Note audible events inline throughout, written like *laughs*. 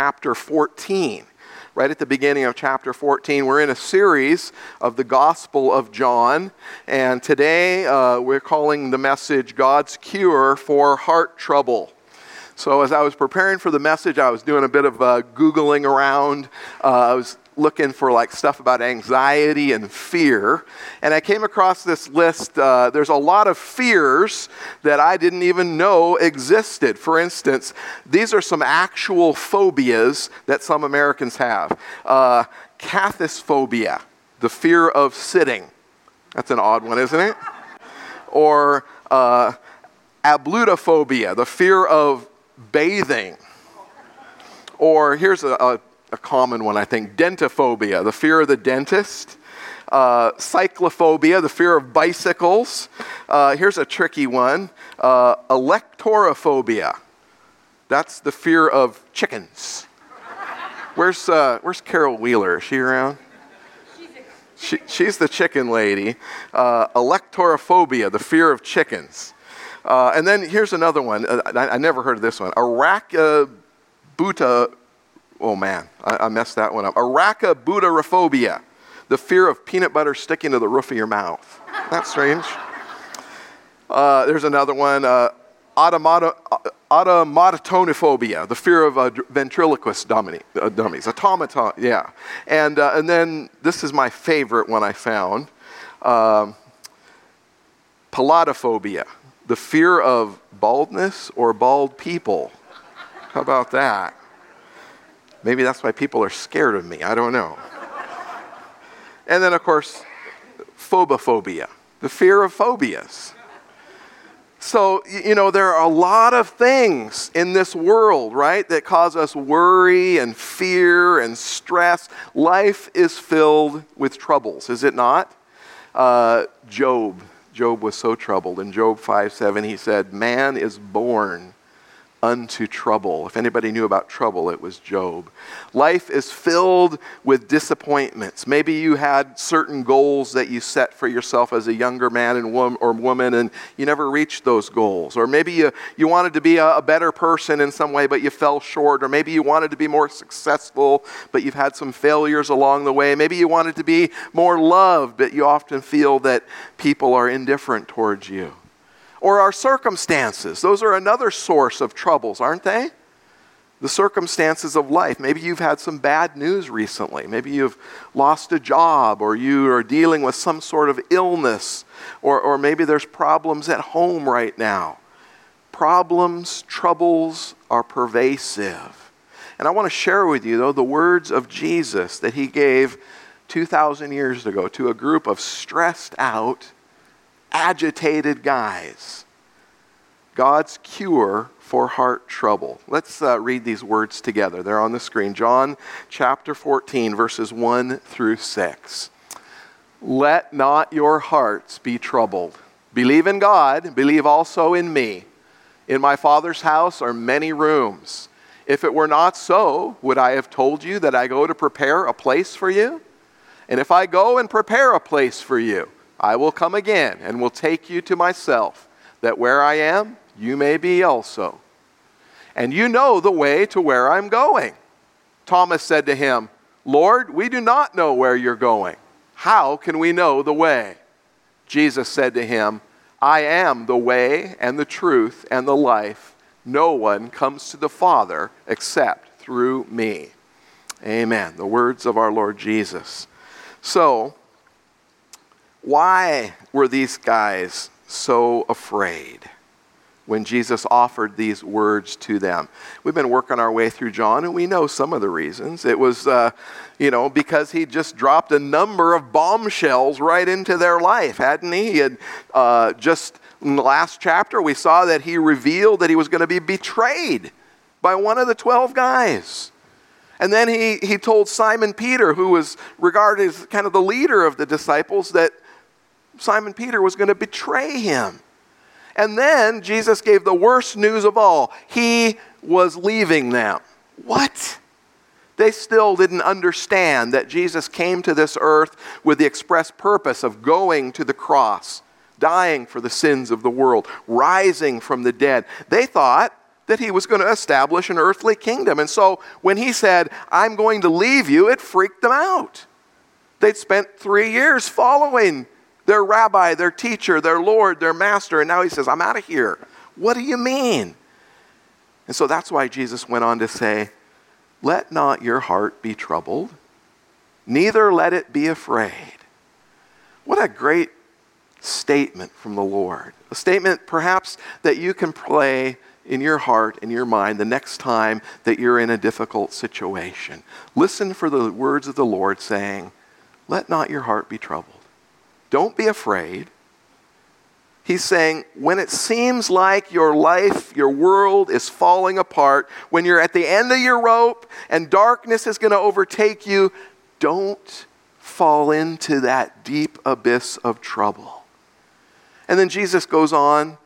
chapter 14 right at the beginning of chapter 14. We're in a series of the Gospel of John, and today uh, we're calling the message God's Cure for Heart Trouble. So, as I was preparing for the message, I was doing a bit of uh, Googling around. Uh, I was looking for like stuff about anxiety and fear, and I came across this list. Uh, there's a lot of fears that I didn't even know existed. For instance, these are some actual phobias that some Americans have. Uh, cathisophobia, the fear of sitting. That's an odd one, isn't it? Or uh, ablutophobia, the fear of bathing. Or here's a, a a common one, I think. Dentophobia, the fear of the dentist. Uh, cyclophobia, the fear of bicycles. Uh, here's a tricky one uh, alektorophobia. That's the fear of chickens. Where's, uh, where's Carol Wheeler? Is she around? She, she's the chicken lady. Uh, alektorophobia, the fear of chickens. Uh, and then here's another one. I, I, never heard of this one. Arachabuta oh man, I, I messed that one up. Arachibutyrophobia, the fear of peanut butter sticking to the roof of your mouth. That's strange. Uh, there's another one, uh, automatatonophobia, the fear of uh, ventriloquist dummy, uh, dummies, automaton, yeah. And, uh, and then this is my favorite one I found, um, peladophobia, the fear of baldness or bald people. How about that? Maybe that's why people are scared of me. I don't know. and then, of course, phobophobia, the fear of phobias. So, you know, there are a lot of things in this world, right, that cause us worry and fear and stress. Life is filled with troubles, is it not? Uh, Job. Job was so troubled. In Job 5 7, he said, Man is born unto trouble. If anybody knew about trouble, it was Job. Life is filled with disappointments. Maybe you had certain goals that you set for yourself as a younger man and wom- or woman, and you never reached those goals. Or maybe you, you wanted to be a, a better person in some way, but you fell short. Or maybe you wanted to be more successful, but you've had some failures along the way. Maybe you wanted to be more loved, but you often feel that people are indifferent towards you or our circumstances. Those are another source of troubles, aren't they? The circumstances of life. Maybe you've had some bad news recently. Maybe you've lost a job, or you are dealing with some sort of illness, or, or maybe there's problems at home right now. Problems, troubles are pervasive. And I want to share with you, though, the words of Jesus that he gave 2,000 years ago to a group of stressed out, agitated guys. God's cure for heart trouble. Let's uh, read these words together. They're on the screen. John chapter 14, verses 1 through 6. Let not your hearts be troubled. Believe in God, believe also in me. In my Father's house are many rooms. If it were not so, would I have told you that I go to prepare a place for you? And if I go and prepare a place for you, I will come again and will take you to myself, that where I am, you may be also. And you know the way to where I'm going. Thomas said to him, Lord, we do not know where you're going. How can we know the way? Jesus said to him, I am the way and the truth and the life. No one comes to the Father except through me. Amen. The words of our Lord Jesus. So, why were these guys so afraid when Jesus offered these words to them? We've been working our way through John, and we know some of the reasons. It was, uh, you know, because he just dropped a number of bombshells right into their life, hadn't he? He had uh, just in the last chapter, we saw that he revealed that he was going to be betrayed by one of the 12 guys. And then he, he told Simon Peter, who was regarded as kind of the leader of the disciples, that Simon Peter was going to betray him. And then Jesus gave the worst news of all he was leaving them. What? They still didn't understand that Jesus came to this earth with the express purpose of going to the cross, dying for the sins of the world, rising from the dead. They thought that he was going to establish an earthly kingdom. And so when he said, I'm going to leave you, it freaked them out. They'd spent three years following their rabbi, their teacher, their Lord, their master, and now he says, I'm out of here. What do you mean? And so that's why Jesus went on to say, Let not your heart be troubled, neither let it be afraid. What a great statement from the Lord. A statement perhaps that you can play in your heart in your mind the next time that you're in a difficult situation. Listen for the words of the Lord saying, Let not your heart be troubled. Don't be afraid. He's saying, when it seems like your life, your world is falling apart, when you're at the end of your rope and darkness is going to overtake you, don't fall into that deep abyss of trouble. And then Jesus goes on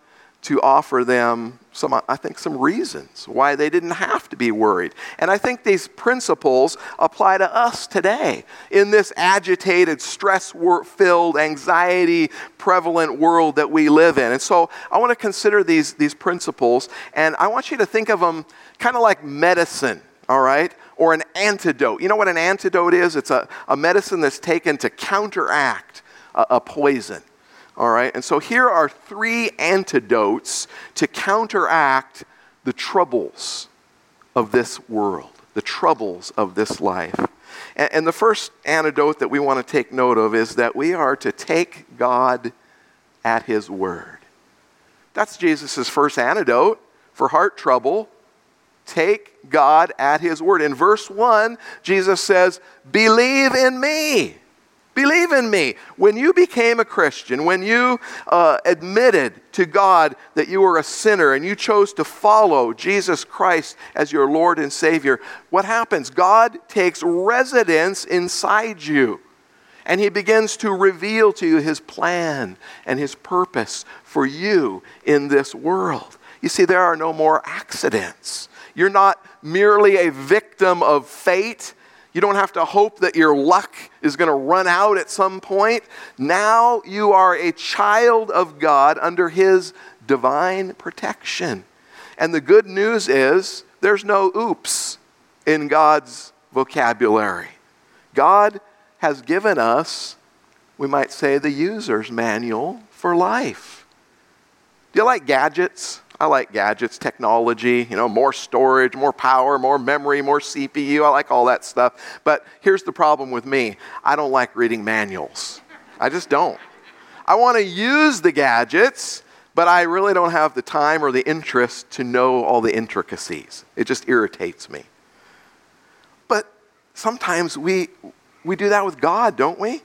to offer them some, I think, some reasons why they didn't have to be worried. And I think these principles apply to us today in this agitated, stress filled, anxiety prevalent world that we live in. And so I want to consider these, these principles, and I want you to think of them kind of like medicine, all right? Or an antidote. You know what an antidote is? It's a, a medicine that's taken to counteract a, a poison. All right, and so here are three antidotes to counteract the troubles of this world, the troubles of this life. And, and the first antidote that we want to take note of is that we are to take God at His word. That's Jesus' first antidote for heart trouble. Take God at His word. In verse 1, Jesus says, Believe in me. Believe in me. When you became a Christian, when you uh, admitted to God that you were a sinner and you chose to follow Jesus Christ as your Lord and Savior, what happens? God takes residence inside you and He begins to reveal to you His plan and His purpose for you in this world. You see, there are no more accidents. You're not merely a victim of fate you don't have to hope that your luck is going to run out at some point. Now you are a child of God under His divine protection. And the good news is there's no oops in God's vocabulary. God has given us, we might say, the user's manual for life. Do you like gadgets? I like gadgets, technology, you know, more storage, more power, more memory, more CPU. I like all that stuff. But here's the problem with me I don't like reading manuals. I just don't. I want to use the gadgets, but I really don't have the time or the interest to know all the intricacies. It just irritates me. But sometimes we, we do that with God, don't we?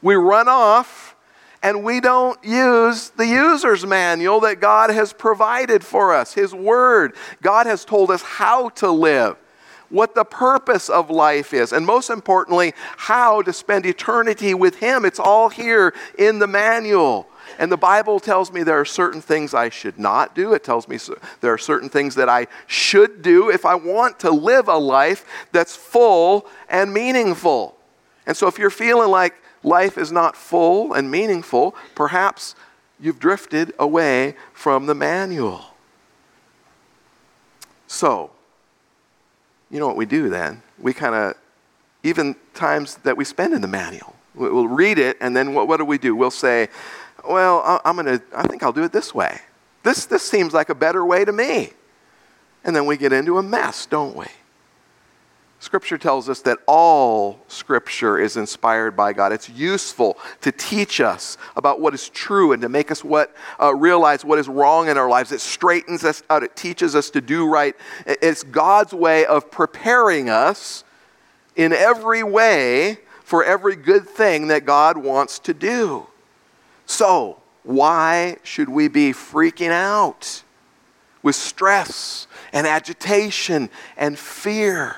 We run off and we don't use the user's manual that God has provided for us, His Word. God has told us how to live, what the purpose of life is, and most importantly, how to spend eternity with Him. It's all here in the manual. And the Bible tells me there are certain things I should not do. It tells me there are certain things that I should do if I want to live a life that's full and meaningful. And so if you're feeling like life is not full and meaningful, perhaps you've drifted away from the manual. So, you know what we do then? We kind of, even times that we spend in the manual, we'll read it, and then what, what do we do? We'll say, well, I'm going to, I think I'll do it this way. This, this seems like a better way to me. And then we get into a mess, don't we? Scripture tells us that all Scripture is inspired by God. It's useful to teach us about what is true and to make us what, uh, realize what is wrong in our lives. It straightens us out, it teaches us to do right. It's God's way of preparing us in every way for every good thing that God wants to do. So, why should we be freaking out with stress and agitation and fear?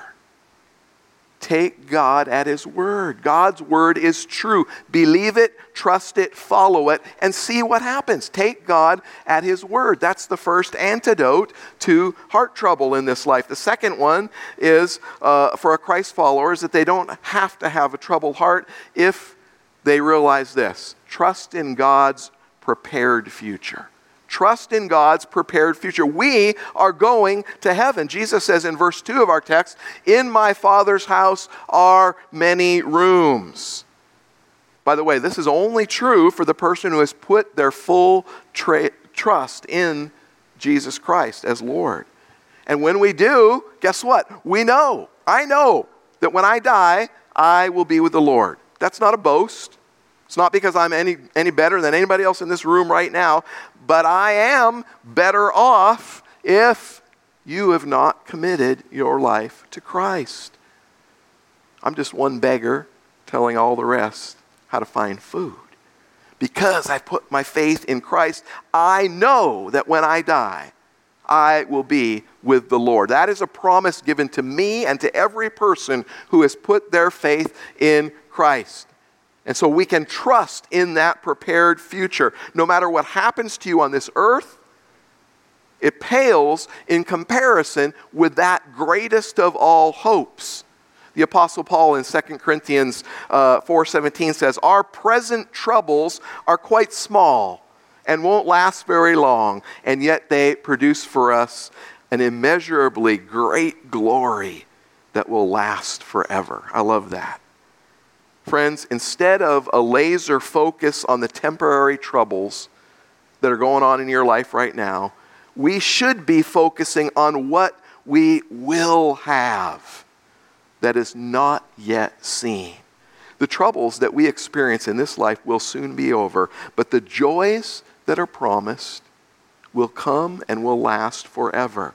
Take God at His word. God's word is true. Believe it, trust it, follow it, and see what happens. Take God at His word. That's the first antidote to heart trouble in this life. The second one is uh, for a Christ follower is that they don't have to have a troubled heart if they realize this trust in God's prepared future. Trust in God's prepared future. We are going to heaven. Jesus says in verse 2 of our text, In my Father's house are many rooms. By the way, this is only true for the person who has put their full tra- trust in Jesus Christ as Lord. And when we do, guess what? We know, I know that when I die, I will be with the Lord. That's not a boast. It's not because I'm any, any better than anybody else in this room right now, but I am better off if you have not committed your life to Christ. I'm just one beggar telling all the rest how to find food. Because I've put my faith in Christ, I know that when I die, I will be with the Lord. That is a promise given to me and to every person who has put their faith in Christ. And so we can trust in that prepared future. No matter what happens to you on this earth, it pales in comparison with that greatest of all hopes. The apostle Paul in 2 Corinthians uh, 4:17 says, "Our present troubles are quite small and won't last very long, and yet they produce for us an immeasurably great glory that will last forever." I love that. Friends, instead of a laser focus on the temporary troubles that are going on in your life right now, we should be focusing on what we will have that is not yet seen. The troubles that we experience in this life will soon be over, but the joys that are promised will come and will last forever.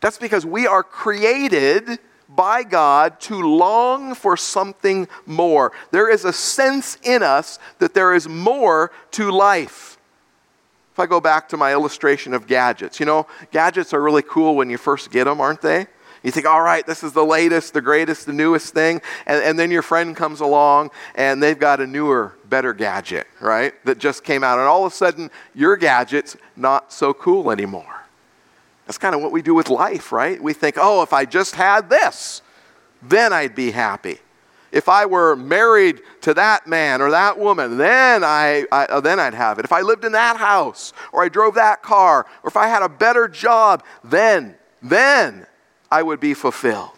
That's because we are created by God to long for something more. There is a sense in us that there is more to life. If I go back to my illustration of gadgets, you know, gadgets are really cool when you first get them, aren't they? You think, all right, this is the latest, the greatest, the newest thing. And, and then your friend comes along and they've got a newer, better gadget, right? That just came out. And all of a sudden, your gadget's not so cool anymore. That's kind of what we do with life, right? We think, oh, if I just had this, then I'd be happy. If I were married to that man or that woman, then, I, I uh, then I'd have it. If I lived in that house or I drove that car or if I had a better job, then, then I would be fulfilled.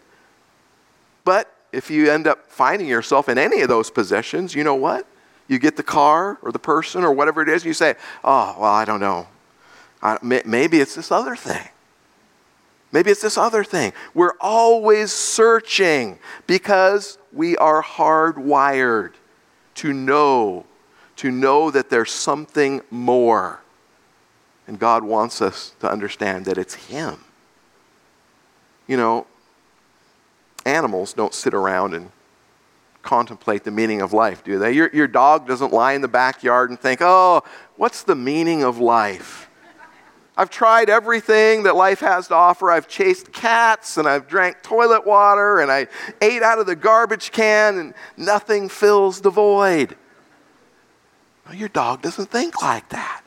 But if you end up finding yourself in any of those possessions, you know what? You get the car or the person or whatever it is, and you say, oh, well, I don't know. I, maybe it's this other thing. Maybe it's this other thing. We're always searching because we are hardwired to know, to know that there's something more. And God wants us to understand that it's Him. You know, animals don't sit around and contemplate the meaning of life, do they? Your, your dog doesn't lie in the backyard and think, oh, what's the meaning of life? I've tried everything that life has to offer. I've chased cats and I've drank toilet water and I ate out of the garbage can and nothing fills the void. Well, your dog doesn't think like that.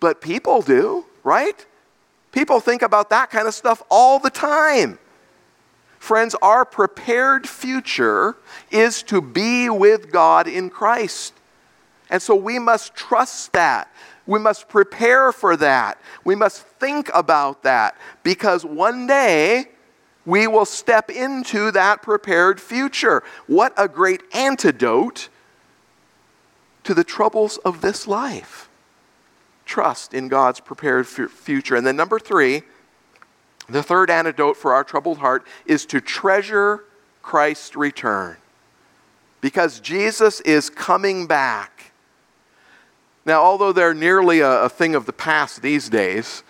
But people do, right? People think about that kind of stuff all the time. Friends, our prepared future is to be with God in Christ. And so we must trust that. We must prepare for that. We must think about that because one day we will step into that prepared future. What a great antidote to the troubles of this life. Trust in God's prepared future. And then, number three, the third antidote for our troubled heart is to treasure Christ's return. Because Jesus is coming back now, although they're nearly a, a thing of the past these days,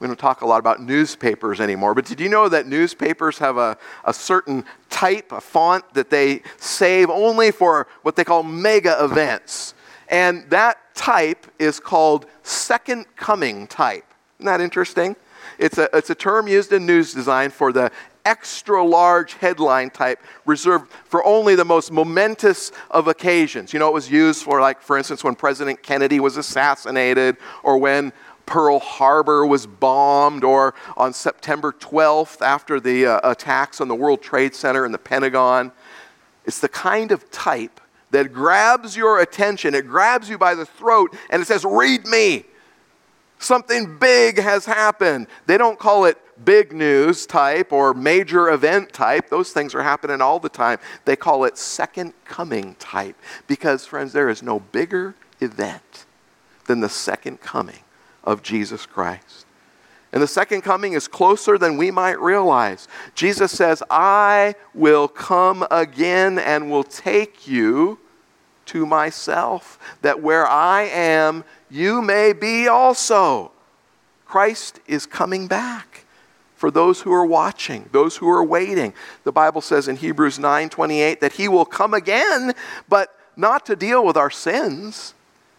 we don't talk a lot about newspapers anymore, but did you know that newspapers have a, a certain type, a font that they save only for what they call mega events? And that type is called second coming type. Isn't that interesting? It's a, it's a term used in news design for the extra large headline type reserved for only the most momentous of occasions. You know, it was used for, like, for instance, when President Kennedy was assassinated or when Pearl Harbor was bombed, or on September 12th after the uh, attacks on the World Trade Center and the Pentagon. It's the kind of type that grabs your attention, it grabs you by the throat, and it says, Read me. Something big has happened. They don't call it big news type or major event type. Those things are happening all the time. They call it second coming type because, friends, there is no bigger event than the second coming of Jesus Christ. And the second coming is closer than we might realize. Jesus says, I will come again and will take you to myself, that where I am, you may be also. Christ is coming back for those who are watching, those who are waiting. The Bible says in Hebrews 9:28 that he will come again, but not to deal with our sins.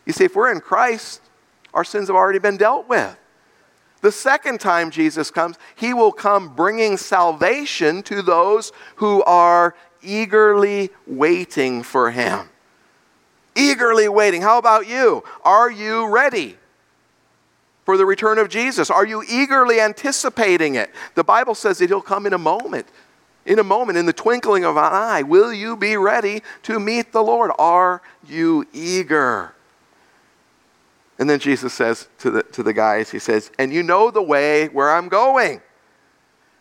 You see, if we're in Christ, our sins have already been dealt with. The second time Jesus comes, he will come bringing salvation to those who are eagerly waiting for him. Eagerly waiting. How about you? Are you ready? For the return of Jesus? Are you eagerly anticipating it? The Bible says that He'll come in a moment. In a moment, in the twinkling of an eye, will you be ready to meet the Lord? Are you eager? And then Jesus says to the, to the guys, He says, And you know the way where I'm going.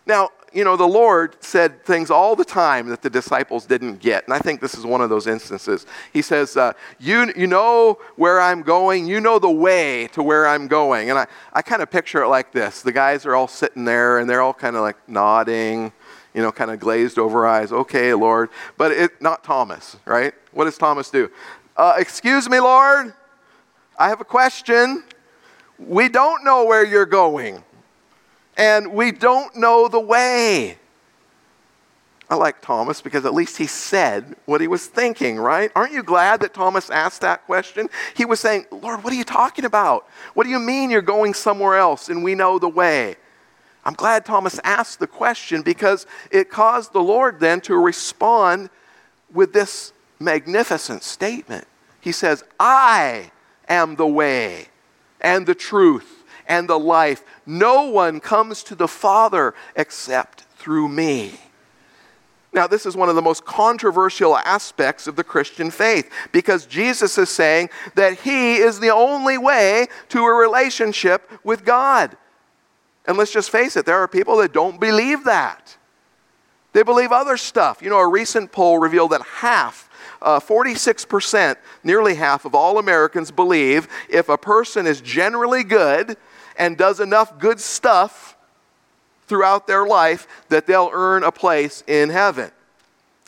Now, you know, the Lord said things all the time that the disciples didn't get. And I think this is one of those instances. He says, uh, you, you know where I'm going. You know the way to where I'm going. And I, I kind of picture it like this the guys are all sitting there and they're all kind of like nodding, you know, kind of glazed over eyes. Okay, Lord. But it, not Thomas, right? What does Thomas do? Uh, excuse me, Lord. I have a question. We don't know where you're going and we don't know the way. I like Thomas because at least he said what he was thinking, right? Aren't you glad that Thomas asked that question? He was saying, Lord, what are you talking about? What do you mean you're going somewhere else and we know the way? I'm glad Thomas asked the question because it caused the Lord then to respond with this magnificent statement. He says, I am the way and the truth and the life. No one comes to the Father except through me. Now, this is one of the most controversial aspects of the Christian faith because Jesus is saying that He is the only way to a relationship with God. And let's just face it, there are people that don't believe that. They believe other stuff. You know, a recent poll revealed that half, uh, 46%, nearly half of all Americans believe if a person is generally good, and does enough good stuff throughout their life that they'll earn a place in heaven.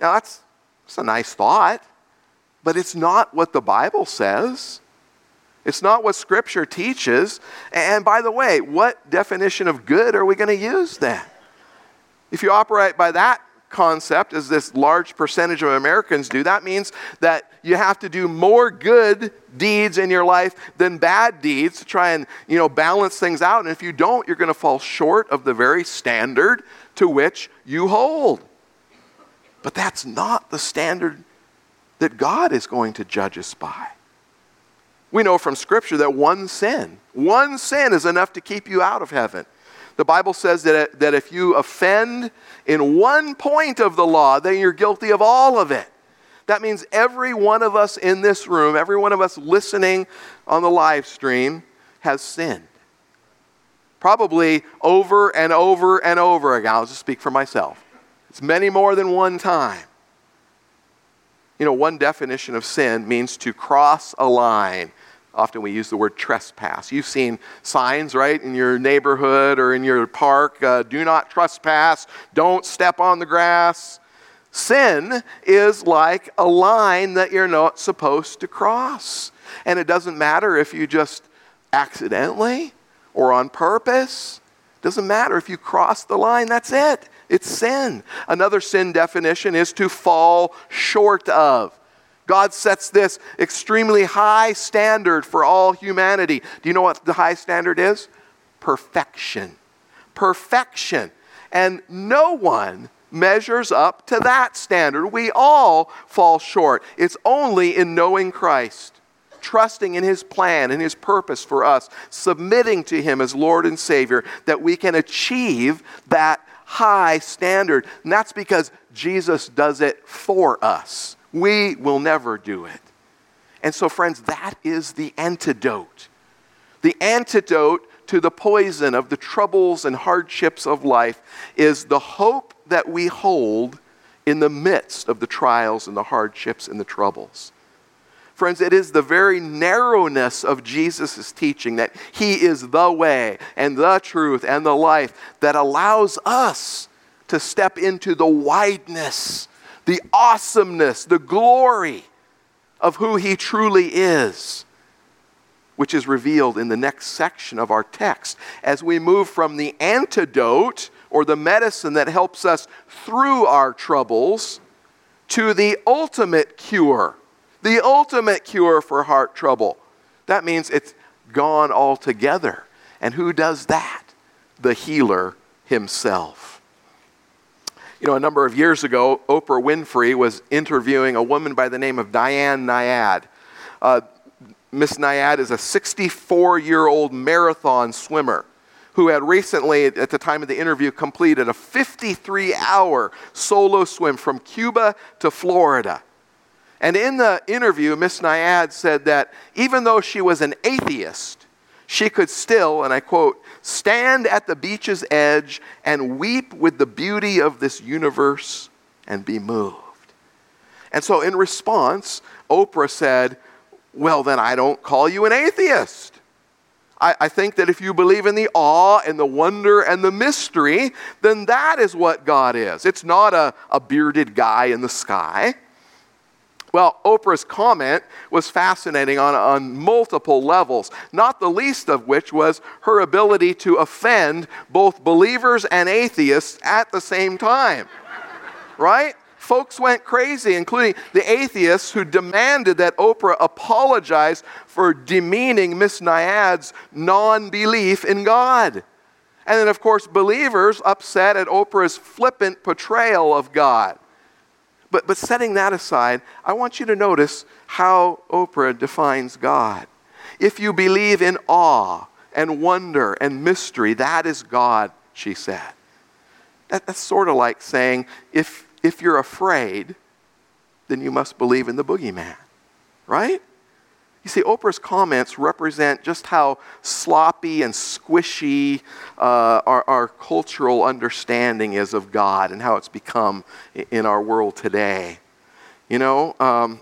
Now, that's, that's a nice thought, but it's not what the Bible says. It's not what Scripture teaches. And by the way, what definition of good are we going to use then? If you operate by that concept, as this large percentage of Americans do, that means that you have to do more good deeds in your life than bad deeds to try and you know balance things out. And if you don't, you're going to fall short of the very standard to which you hold. But that's not the standard that God is going to judge us by. We know from Scripture that one sin, one sin is enough to keep you out of heaven. The Bible says that, that if you offend in one point of the law, then you're guilty of all of it. That means every one of us in this room, every one of us listening on the live stream, has sinned. Probably over and over and over again. I'll just speak for myself. It's many more than one time. You know, one definition of sin means to cross a line Often we use the word trespass. You've seen signs, right, in your neighborhood or in your park uh, do not trespass, don't step on the grass. Sin is like a line that you're not supposed to cross. And it doesn't matter if you just accidentally or on purpose. Doesn't matter if you cross the line, that's it. It's sin. Another sin definition is to fall short of. God sets this extremely high standard for all humanity. Do you know what the high standard is? Perfection. Perfection. And no one measures up to that standard. We all fall short. It's only in knowing Christ, trusting in His plan and His purpose for us, submitting to Him as Lord and Savior, that we can achieve that high standard. And that's because Jesus does it for us. We will never do it. And so, friends, that is the antidote. The antidote to the poison of the troubles and hardships of life is the hope that we hold in the midst of the trials and the hardships and the troubles. Friends, it is the very narrowness of Jesus' teaching that He is the way and the truth and the life that allows us to step into the wideness, the awesomeness, the glory of who He truly is which is revealed in the next section of our text as we move from the antidote or the medicine that helps us through our troubles to the ultimate cure, the ultimate cure for heart trouble. That means it's gone altogether. And who does that? The healer himself. You know, a number of years ago, Oprah Winfrey was interviewing a woman by the name of Diane Nyad. Uh, Miss Nyad is a 64 year old marathon swimmer who had recently, at the time of the interview, completed a 53 hour solo swim from Cuba to Florida. And in the interview, Miss Nyad said that even though she was an atheist, she could still, and I quote, stand at the beach's edge and weep with the beauty of this universe and be moved. And so, in response, Oprah said, well, then I don't call you an atheist. I, I, think that if you believe in the awe and the wonder and the mystery, then that is what God is. It's not a, a bearded guy in the sky. Well, Oprah's comment was fascinating on, on multiple levels, not the least of which was her ability to offend both believers and atheists at the same time. *laughs* right? Folks went crazy, including the atheists who demanded that Oprah apologize for demeaning Miss Nyad's non belief in God. And then, of course, believers upset at Oprah's flippant portrayal of God. But, but setting that aside, I want you to notice how Oprah defines God. If you believe in awe and wonder and mystery, that is God, she said. That, that's sort of like saying if, if you're afraid, then you must believe in the boogeyman, right? You see, Oprah's comments represent just how sloppy and squishy uh, our, our, cultural understanding is of God and how it's become in our world today. You know, um,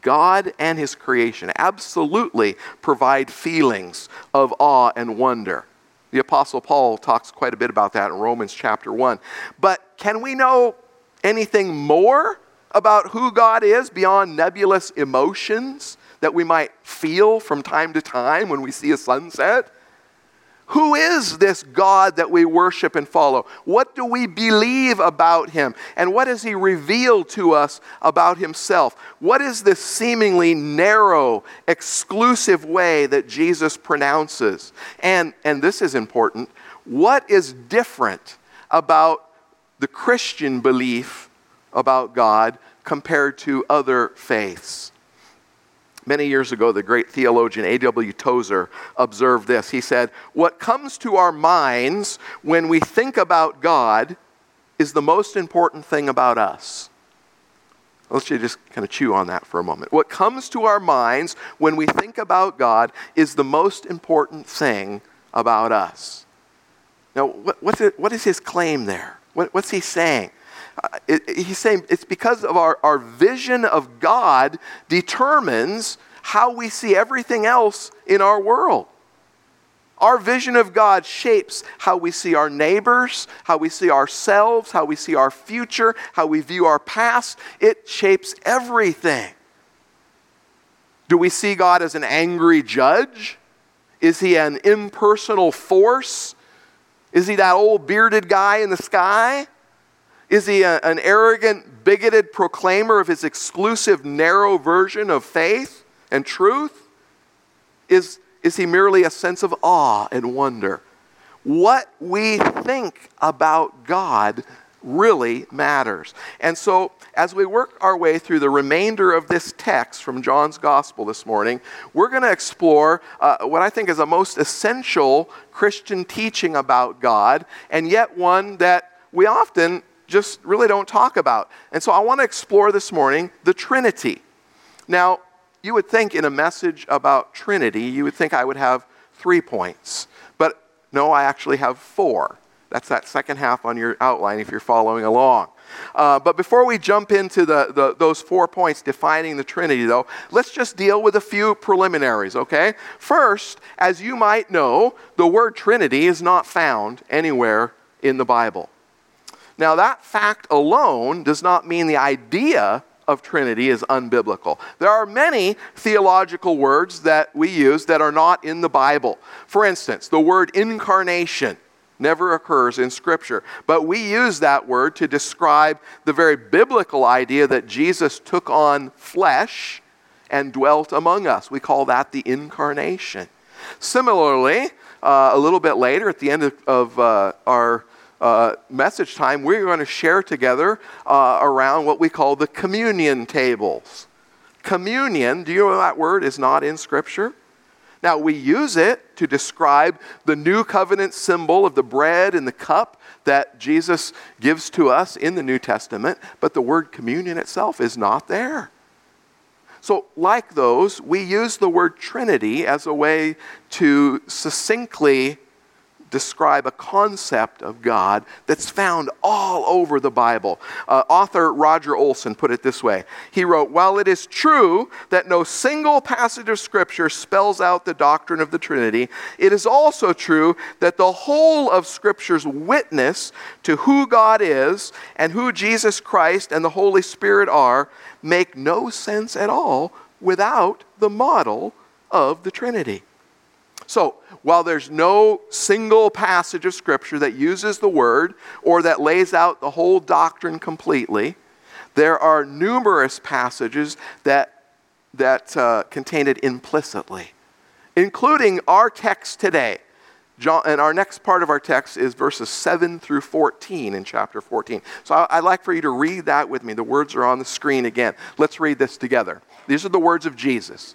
God and His creation absolutely provide feelings of awe and wonder. The Apostle Paul talks quite a bit about that in Romans chapter 1. But can we know anything more about who God is beyond nebulous emotions that we might feel from time to time when we see a sunset? Who is this God that we worship and follow? What do we believe about him? And what has he revealed to us about himself? What is this seemingly narrow, exclusive way that Jesus pronounces? And, and this is important what is different about the Christian belief about God compared to other faiths. Many years ago, the great theologian A.W. Tozer observed this. He said, What comes to our minds when we think about God is the most important thing about us. Let's just kind of chew on that for a moment. What comes to our minds when we think about God is the most important thing about us. Now, what, what's it, what is his claim there? What, what's he saying? Uh, it, he's saying it's because of our, our vision of God determines how we see everything else in our world. Our vision of God shapes how we see our neighbors, how we see ourselves, how we see our future, how we view our past. It shapes everything. Do we see God as an angry judge? Is he an impersonal force? Is he that old bearded guy in the sky? Is he a, an arrogant, bigoted proclaimer of his exclusive, narrow version of faith and truth? Is, is he merely a sense of awe and wonder? What we think about God really matters. And so, as we work our way through the remainder of this text from John's Gospel this morning, we're going to explore uh, what I think is a most essential Christian teaching about God, and yet one that we often just really don't talk about. And so, I want to explore this morning the Trinity. Now, you would think in a message about Trinity, you would think I would have three points. But no, I actually have four. That's that second half on your outline if you're following along. Uh, but before we jump into the, the, those four points defining the Trinity, though, let's just deal with a few preliminaries, okay? First, as you might know, the word Trinity is not found anywhere in the Bible. Now, that fact alone does not mean the idea of Trinity is unbiblical. There are many theological words that we use that are not in the Bible. For instance, the word incarnation never occurs in Scripture. But we use that word to describe the very biblical idea that Jesus took on flesh and dwelt among us. We call that the incarnation. Similarly, uh, a little bit later, at the end of, of uh, our uh, message time, we're going to share together uh, around what we call the communion tables. Communion, do you know that word is not in Scripture? Now, we use it to describe the new covenant symbol of the bread and the cup that Jesus gives to us in the New Testament, but the word communion itself is not there. So, like those, we use the word Trinity as a way to succinctly describe a concept of God that's found all over the Bible. Uh, author Roger Olson put it this way He wrote, While it is true that no single passage of Scripture spells out the doctrine of the Trinity, it is also true that the whole of Scripture's witness to who God is and who Jesus Christ and the Holy Spirit are make no sense at all without the model of the Trinity. So, while there's no single passage of Scripture that uses the word or that lays out the whole doctrine completely, there are numerous passages that, that uh, contain it implicitly, including our text today. John, and our next part of our text is verses 7 through 14 in chapter 14. So I, I'd like for you to read that with me. The words are on the screen again. Let's read this together. These are the words of Jesus.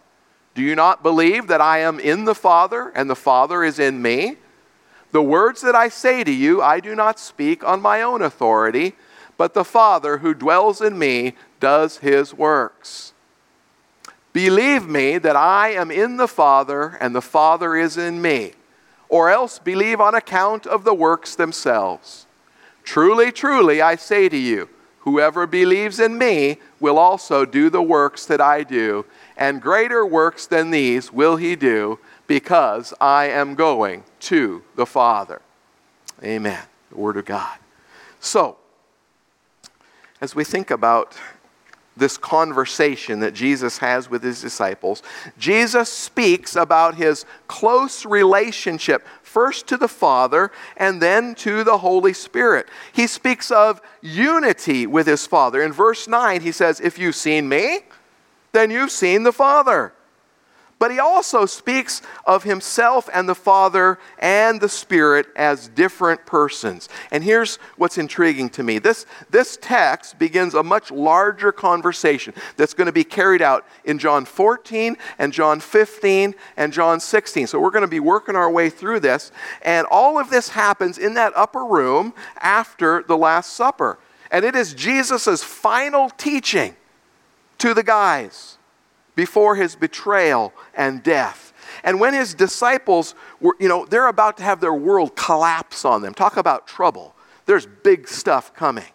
Do you not believe that I am in the Father and the Father is in me? The words that I say to you, I do not speak on my own authority, but the Father who dwells in me does his works. Believe me that I am in the Father and the Father is in me, or else believe on account of the works themselves. Truly, truly, I say to you, whoever believes in me will also do the works that I do and greater works than these will he do because I am going to the Father. Amen. The Word of God. So, as we think about this conversation that Jesus has with his disciples, Jesus speaks about his close relationship, first to the Father and then to the Holy Spirit. He speaks of unity with his Father. In verse 9, he says, If you've seen me, then you've seen the Father. But he also speaks of himself and the Father and the Spirit as different persons. And here's what's intriguing to me this, this text begins a much larger conversation that's going to be carried out in John 14 and John 15 and John 16. So we're going to be working our way through this. And all of this happens in that upper room after the Last Supper. And it is Jesus' final teaching to the guys before his betrayal and death. And when his disciples were, you know, they're about to have their world collapse on them. Talk about trouble. There's big stuff coming.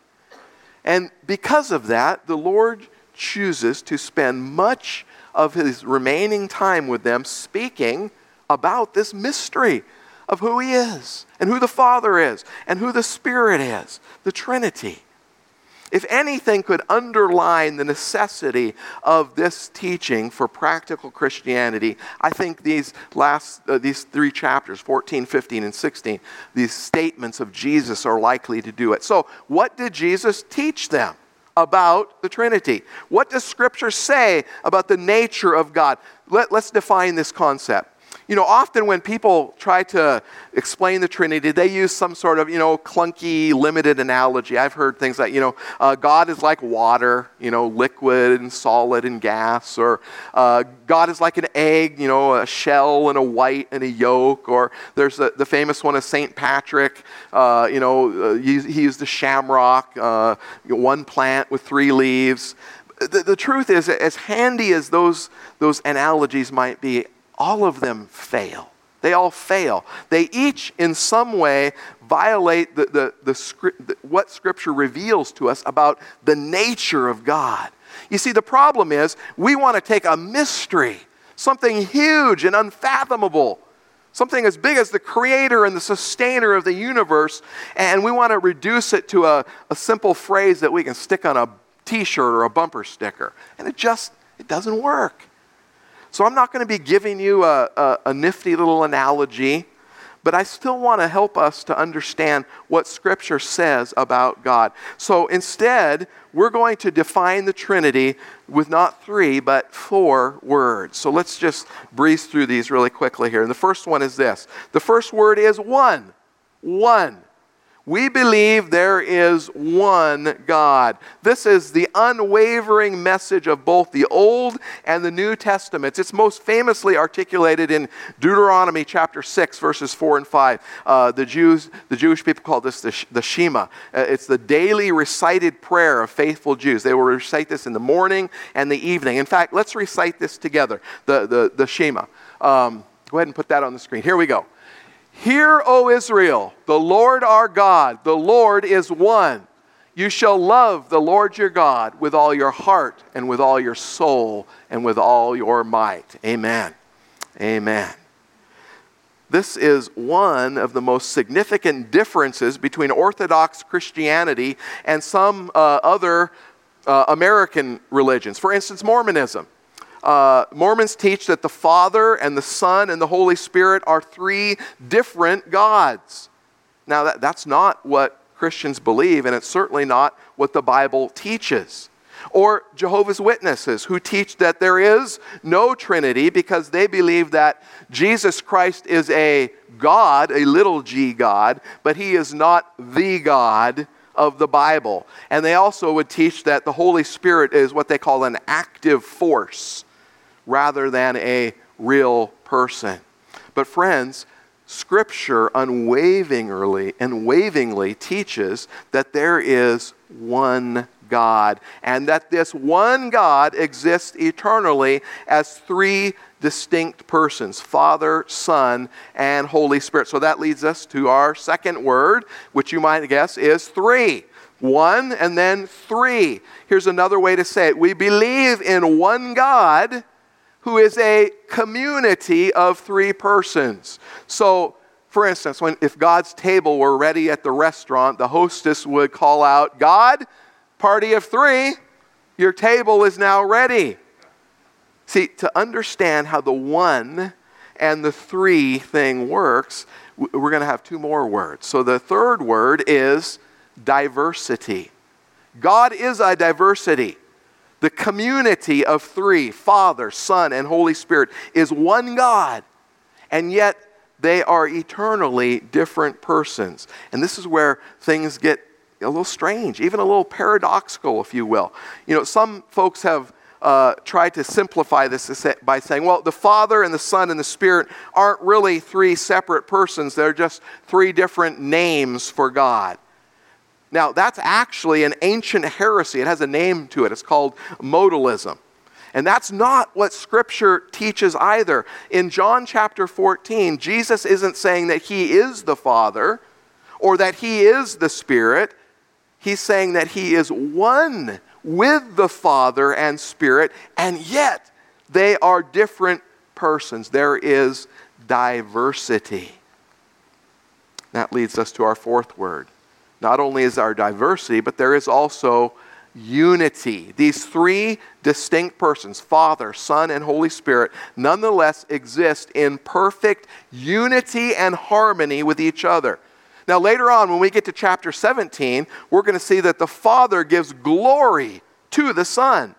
And because of that, the Lord chooses to spend much of his remaining time with them speaking about this mystery of who he is and who the Father is and who the Spirit is, the Trinity if anything could underline the necessity of this teaching for practical Christianity, I think these last uh, these three chapters, 14, 15, and 16, these statements of Jesus are likely to do it. So, what did Jesus teach them? about the Trinity? What does Scripture say about the nature of God? Let, us define this concept. You know, often when people try to explain the Trinity, they use some sort of, you know, clunky, limited analogy. I've heard things like, you know, uh, God is like water, you know, liquid and solid and gas, or uh, God is like an egg, you know, a shell and a white and a yolk, or there's the, the famous one of St. Patrick, uh, you know, uh, he, he, used the shamrock, uh, one plant with three leaves. The, the truth is, as handy as those, those analogies might be, all of them fail. They all fail. They each, in some way, violate the, the, the, the, what Scripture reveals to us about the nature of God. You see, the problem is we want to take a mystery, something huge and unfathomable, something as big as the creator and the sustainer of the universe, and we want to reduce it to a, a simple phrase that we can stick on a t shirt or a bumper sticker. And it just it doesn't work. So I'm not going to be giving you a, a, a nifty little analogy, but I still want to help us to understand what Scripture says about God. So instead, we're going to define the Trinity with not three, but four words. So let's just breeze through these really quickly here. And the first one is this the first word is one. One. We believe there is one God. This is the unwavering message of both the Old and the New Testaments. It's most famously articulated in Deuteronomy chapter 6, verses 4 and 5. Uh, the, Jews, the Jewish people call this the, the Shema. Uh, it's the daily recited prayer of faithful Jews. They will recite this in the morning and the evening. In fact, let's recite this together the, the, the Shema. Um, go ahead and put that on the screen. Here we go. Hear, O Israel, the Lord our God, the Lord is one. You shall love the Lord your God with all your heart and with all your soul and with all your might. Amen. Amen. This is one of the most significant differences between Orthodox Christianity and some uh, other uh, American religions. For instance, Mormonism uh, Mormons teach that the Father and the Son and the Holy Spirit are three different gods. Now, that, that's not what Christians believe, and it's certainly not what the Bible teaches. Or Jehovah's Witnesses, who teach that there is no Trinity because they believe that Jesus Christ is a God, a little g God, but he is not the God of the Bible. And they also would teach that the Holy Spirit is what they call an active force rather than a real person. But, friends, Scripture unwaveringly, unwaveringly teaches that there is one God, and that this one God exists eternally as three distinct persons Father, Son, and Holy Spirit. So that leads us to our second word, which you might guess is three. One and then three. Here's another way to say it we believe in one God who is a community of three persons. So, for instance, when, if God's table were ready at the restaurant, the hostess would call out, God, party of three, your table is now ready. See, to understand how the one and the three thing works, we're going to have two more words. So the third word is diversity. God is a diversity. The community of three Father, Son, and Holy Spirit is one God, and yet they are eternally different persons. And this is where things get a little strange, even a little paradoxical, if you will. You know, some folks have uh, tried to simplify this by saying, well, the Father and the Son and the Spirit aren't really three separate persons, they're just three different names for God. Now, that's actually an ancient heresy. It has a name to it. It's called modalism. And that's not what Scripture teaches either. In John chapter 14, Jesus isn't saying that He is the Father or that He is the Spirit. He's saying that He is one with the Father and Spirit, and yet they are different persons. There is diversity. That leads us to our fourth word not only is our diversity, but there is also unity. These three distinct persons, Father, Son, and Holy Spirit, nonetheless exist in perfect unity and harmony with each other. Now, later on, when we get to chapter 17, we're going to see that the Father gives glory to the Son.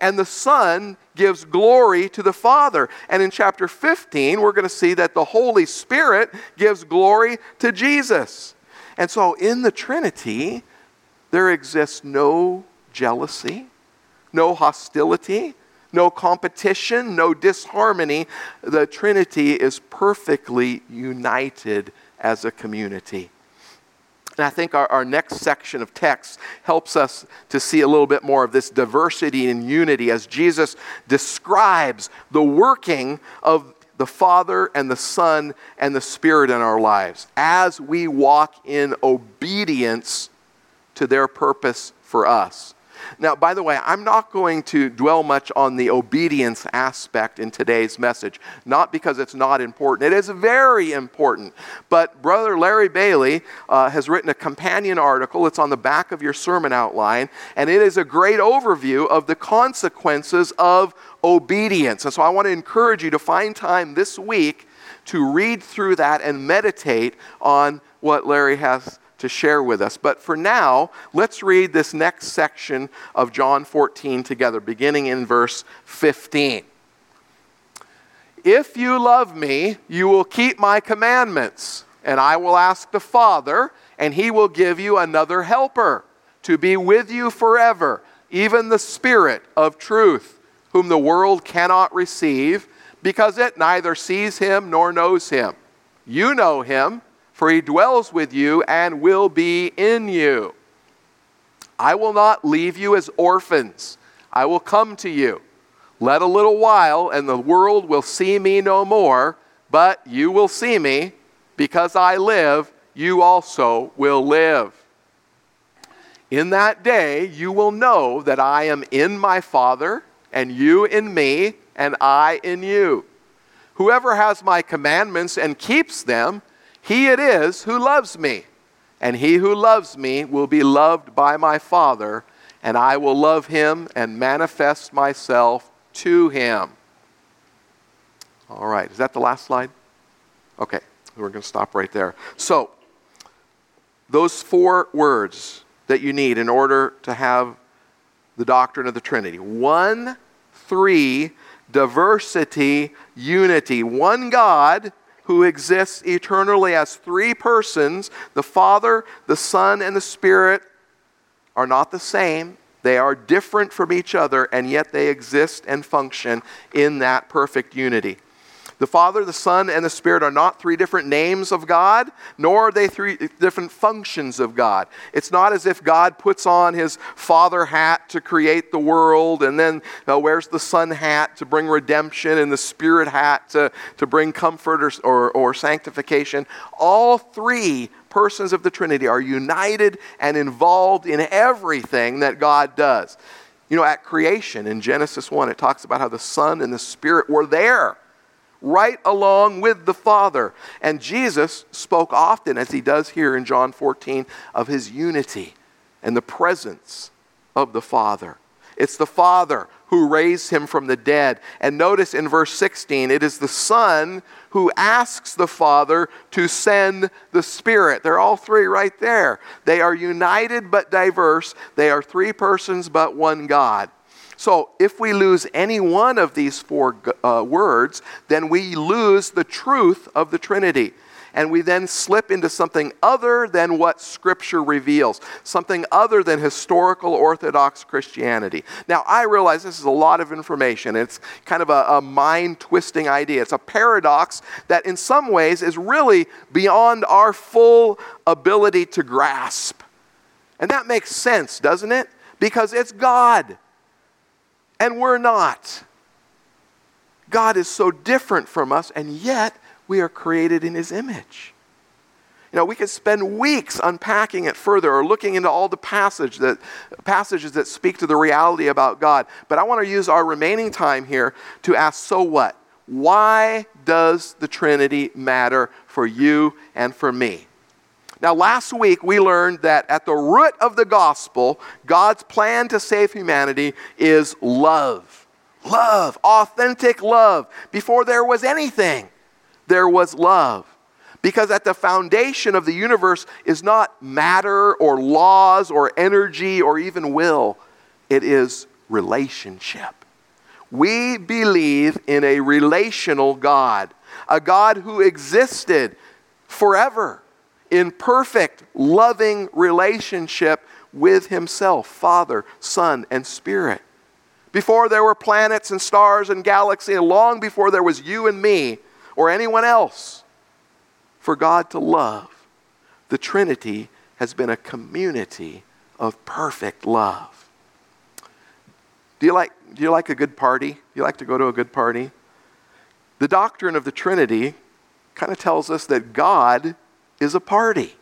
And the Son gives glory to the Father. And in chapter 15, we're going to see that the Holy Spirit gives glory to Jesus. And so in the Trinity, there exists no jealousy, no hostility, no competition, no disharmony. The Trinity is perfectly united as a community. And I think our, our next section of text helps us to see a little bit more of this diversity and unity as Jesus describes the working of the Father and the Son and the Spirit in our lives as we walk in obedience to their purpose for us. Now, by the way, I'm not going to dwell much on the obedience aspect in today's message, not because it's not important. It is very important. But Brother Larry Bailey uh, has written a companion article. It's on the back of your sermon outline, and it is a great overview of the consequences of obedience. And so I want to encourage you to find time this week to read through that and meditate on what Larry has to share with us. But for now, let's read this next section of John 14 together, beginning in verse 15. If you love me, you will keep my commandments, and I will ask the Father, and he will give you another helper to be with you forever, even the Spirit of truth, whom the world cannot receive, because it neither sees him nor knows him. You know him for he dwells with you and will be in you. I will not leave you as orphans. I will come to you. Let a little while, and the world will see me no more, but you will see me. Because I live, you also will live. In that day, you will know that I am in my Father, and you in me, and I in you. Whoever has my commandments and keeps them, he it is who loves me, and he who loves me will be loved by my Father, and I will love him and manifest myself to him. All right, is that the last slide? Okay, we're going to stop right there. So, those four words that you need in order to have the doctrine of the Trinity one, three, diversity, unity. One God who exists eternally as three persons, the Father, the Son, and the Spirit, are not the same. They are different from each other, and yet they exist and function in that perfect unity. The Father, the Son, and the Spirit are not three different names of God, nor are they three different functions of God. It's not as if God puts on his Father hat to create the world and then uh, wears the Son hat to bring redemption and the Spirit hat to, to bring comfort or, or, or sanctification. All three persons of the Trinity are united and involved in everything that God does. You know, at creation in Genesis 1, it talks about how the Son and the Spirit were there right along with the Father. And Jesus spoke often, as he does here in John 14, of his unity and the presence of the Father. It's the Father who raised him from the dead. And notice in verse 16, it is the Son who asks the Father to send the Spirit. They're all three right there. They are united but diverse. They are three persons but one God. So if we lose any one of these four uh, words, then we lose the truth of the Trinity. And we then slip into something other than what Scripture reveals, something other than historical Orthodox Christianity. Now, I realize this is a lot of information. It's kind of a, a mind twisting idea. It's a paradox that, in some ways, is really beyond our full ability to grasp. And that makes sense, doesn't it? Because it's God and we're not. God is so different from us, and yet we are created in His image. You know, we could spend weeks unpacking it further or looking into all the passage that, passages that speak to the reality about God. But I want to use our remaining time here to ask so what? Why does the Trinity matter for you and for me? Now, last week we learned that at the root of the gospel, God's plan to save humanity is love. Love, authentic love. Before there was anything, there was love. Because at the foundation of the universe is not matter or laws or energy or even will, it is relationship. We believe in a relational God, a God who existed forever in perfect, loving relationship with Himself, Father, Son, and Spirit. Before there were planets and stars and galaxies, long before there was you and me or anyone else, for God to love, the Trinity has been a community of perfect love. Do you like, do you like a good party? Do you like to go to a good party? The doctrine of the Trinity kind of tells us that God is a party.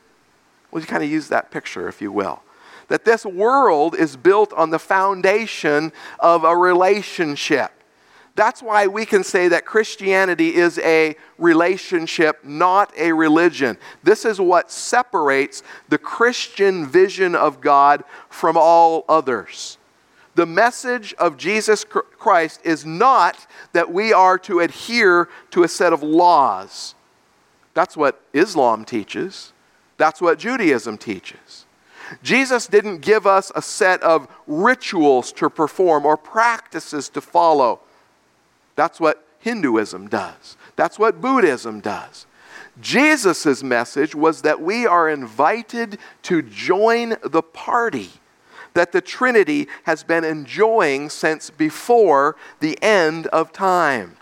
Well, kind of use that picture, if you will. That this world is built on the foundation of a relationship. That's why we can say that Christianity is a relationship, not a religion. This is what separates the Christian vision of God from all others. The message of Jesus Christ is not that we are to adhere to a set of laws. That's what Islam teaches. That's what Judaism teaches. Jesus didn't give us a set of rituals to perform or practices to follow. That's what Hinduism does. That's what Buddhism does. Jesus' message was that we are invited to join the party that the Trinity has been enjoying since before the end of time.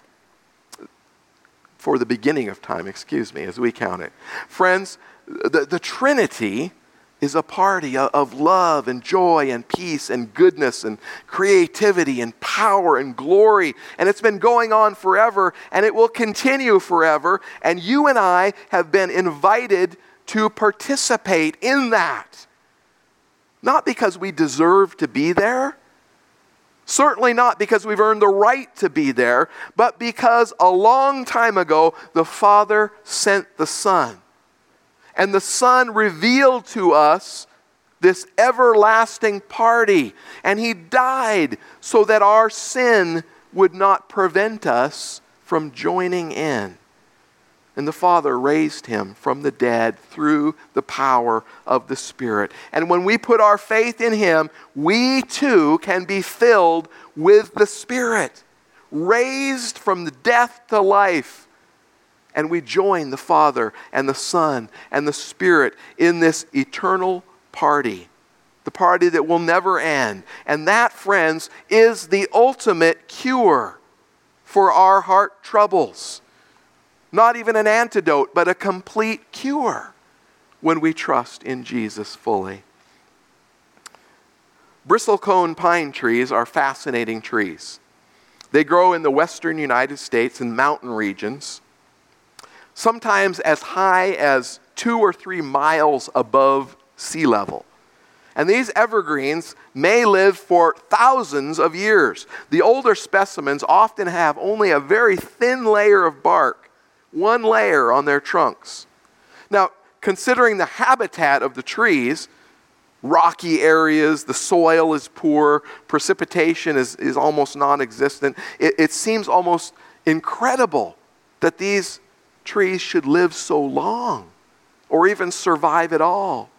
For the beginning of time, excuse me, as we count it. Friends, the, the Trinity is a party of love and joy and peace and goodness and creativity and power and glory. And it's been going on forever and it will continue forever. And you and I have been invited to participate in that. Not because we deserve to be there, certainly not because we've earned the right to be there, but because a long time ago the Father sent the Son and the Son revealed to us this everlasting party. And He died so that our sin would not prevent us from joining in. And the Father raised him from the dead through the power of the Spirit. And when we put our faith in him, we too can be filled with the Spirit, raised from death to life and we join the Father and the Son and the Spirit in this eternal party, the party that will never end. And that, friends, is the ultimate cure for our heart troubles. Not even an antidote, but a complete cure when we trust in Jesus fully. Bristlecone pine trees are fascinating trees. They grow in the western United States in mountain regions sometimes as high as two or three miles above sea level. And these evergreens may live for thousands of years. The older specimens often have only a very thin layer of bark, one layer on their trunks. Now, considering the habitat of the trees, rocky areas, the soil is poor, precipitation is, is almost non existent, it, it seems almost incredible that these trees should live so long or even survive at all.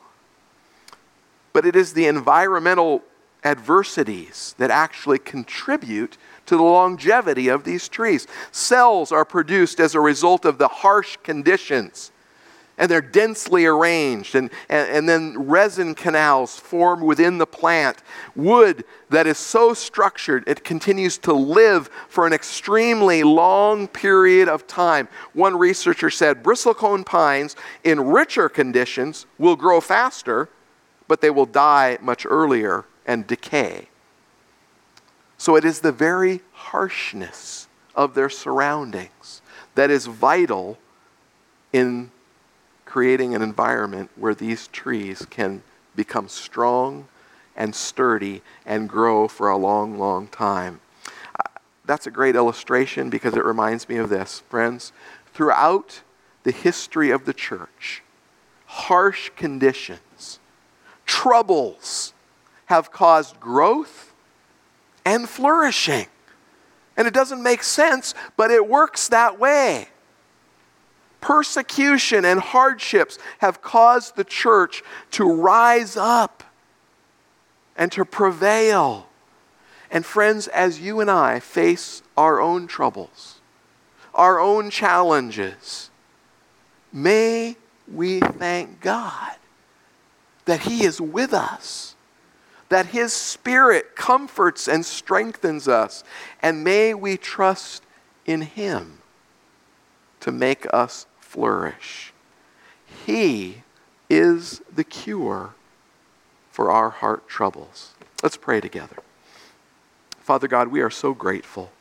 But it is the environmental adversities that actually contribute to the longevity of these trees. Cells are produced as a result of the harsh conditions and they're densely arranged, and, and, and, then resin canals form within the plant. Wood that is so structured, it continues to live for an extremely long period of time. One researcher said bristlecone pines in richer conditions will grow faster, but they will die much earlier and decay. So it is the very harshness of their surroundings that is vital in creating an environment where these trees can become strong and sturdy and grow for a long, long time. Uh, that's a great illustration because it reminds me of this, friends. Throughout the history of the church, harsh conditions, troubles have caused growth and flourishing. And it doesn't make sense, but it works that way. persecution and hardships have caused the church to rise up and to prevail. And friends, as you and I face our own troubles, our own challenges, may we thank God that He is with us, that His Spirit comforts and strengthens us, and may we trust in Him to make us flourish. He is the cure for our heart troubles. Let's pray together. Father God, we are so grateful